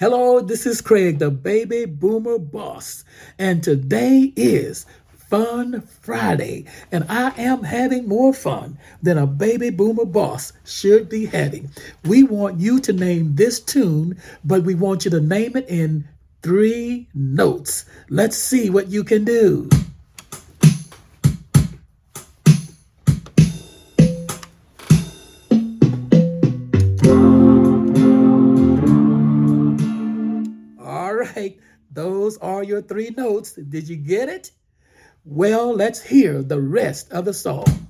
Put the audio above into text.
Hello, this is Craig, the baby boomer boss, and today is Fun Friday, and I am having more fun than a baby boomer boss should be having. We want you to name this tune, but we want you to name it in three notes. Let's see what you can do. Right, those are your three notes. Did you get it? Well, let's hear the rest of the song.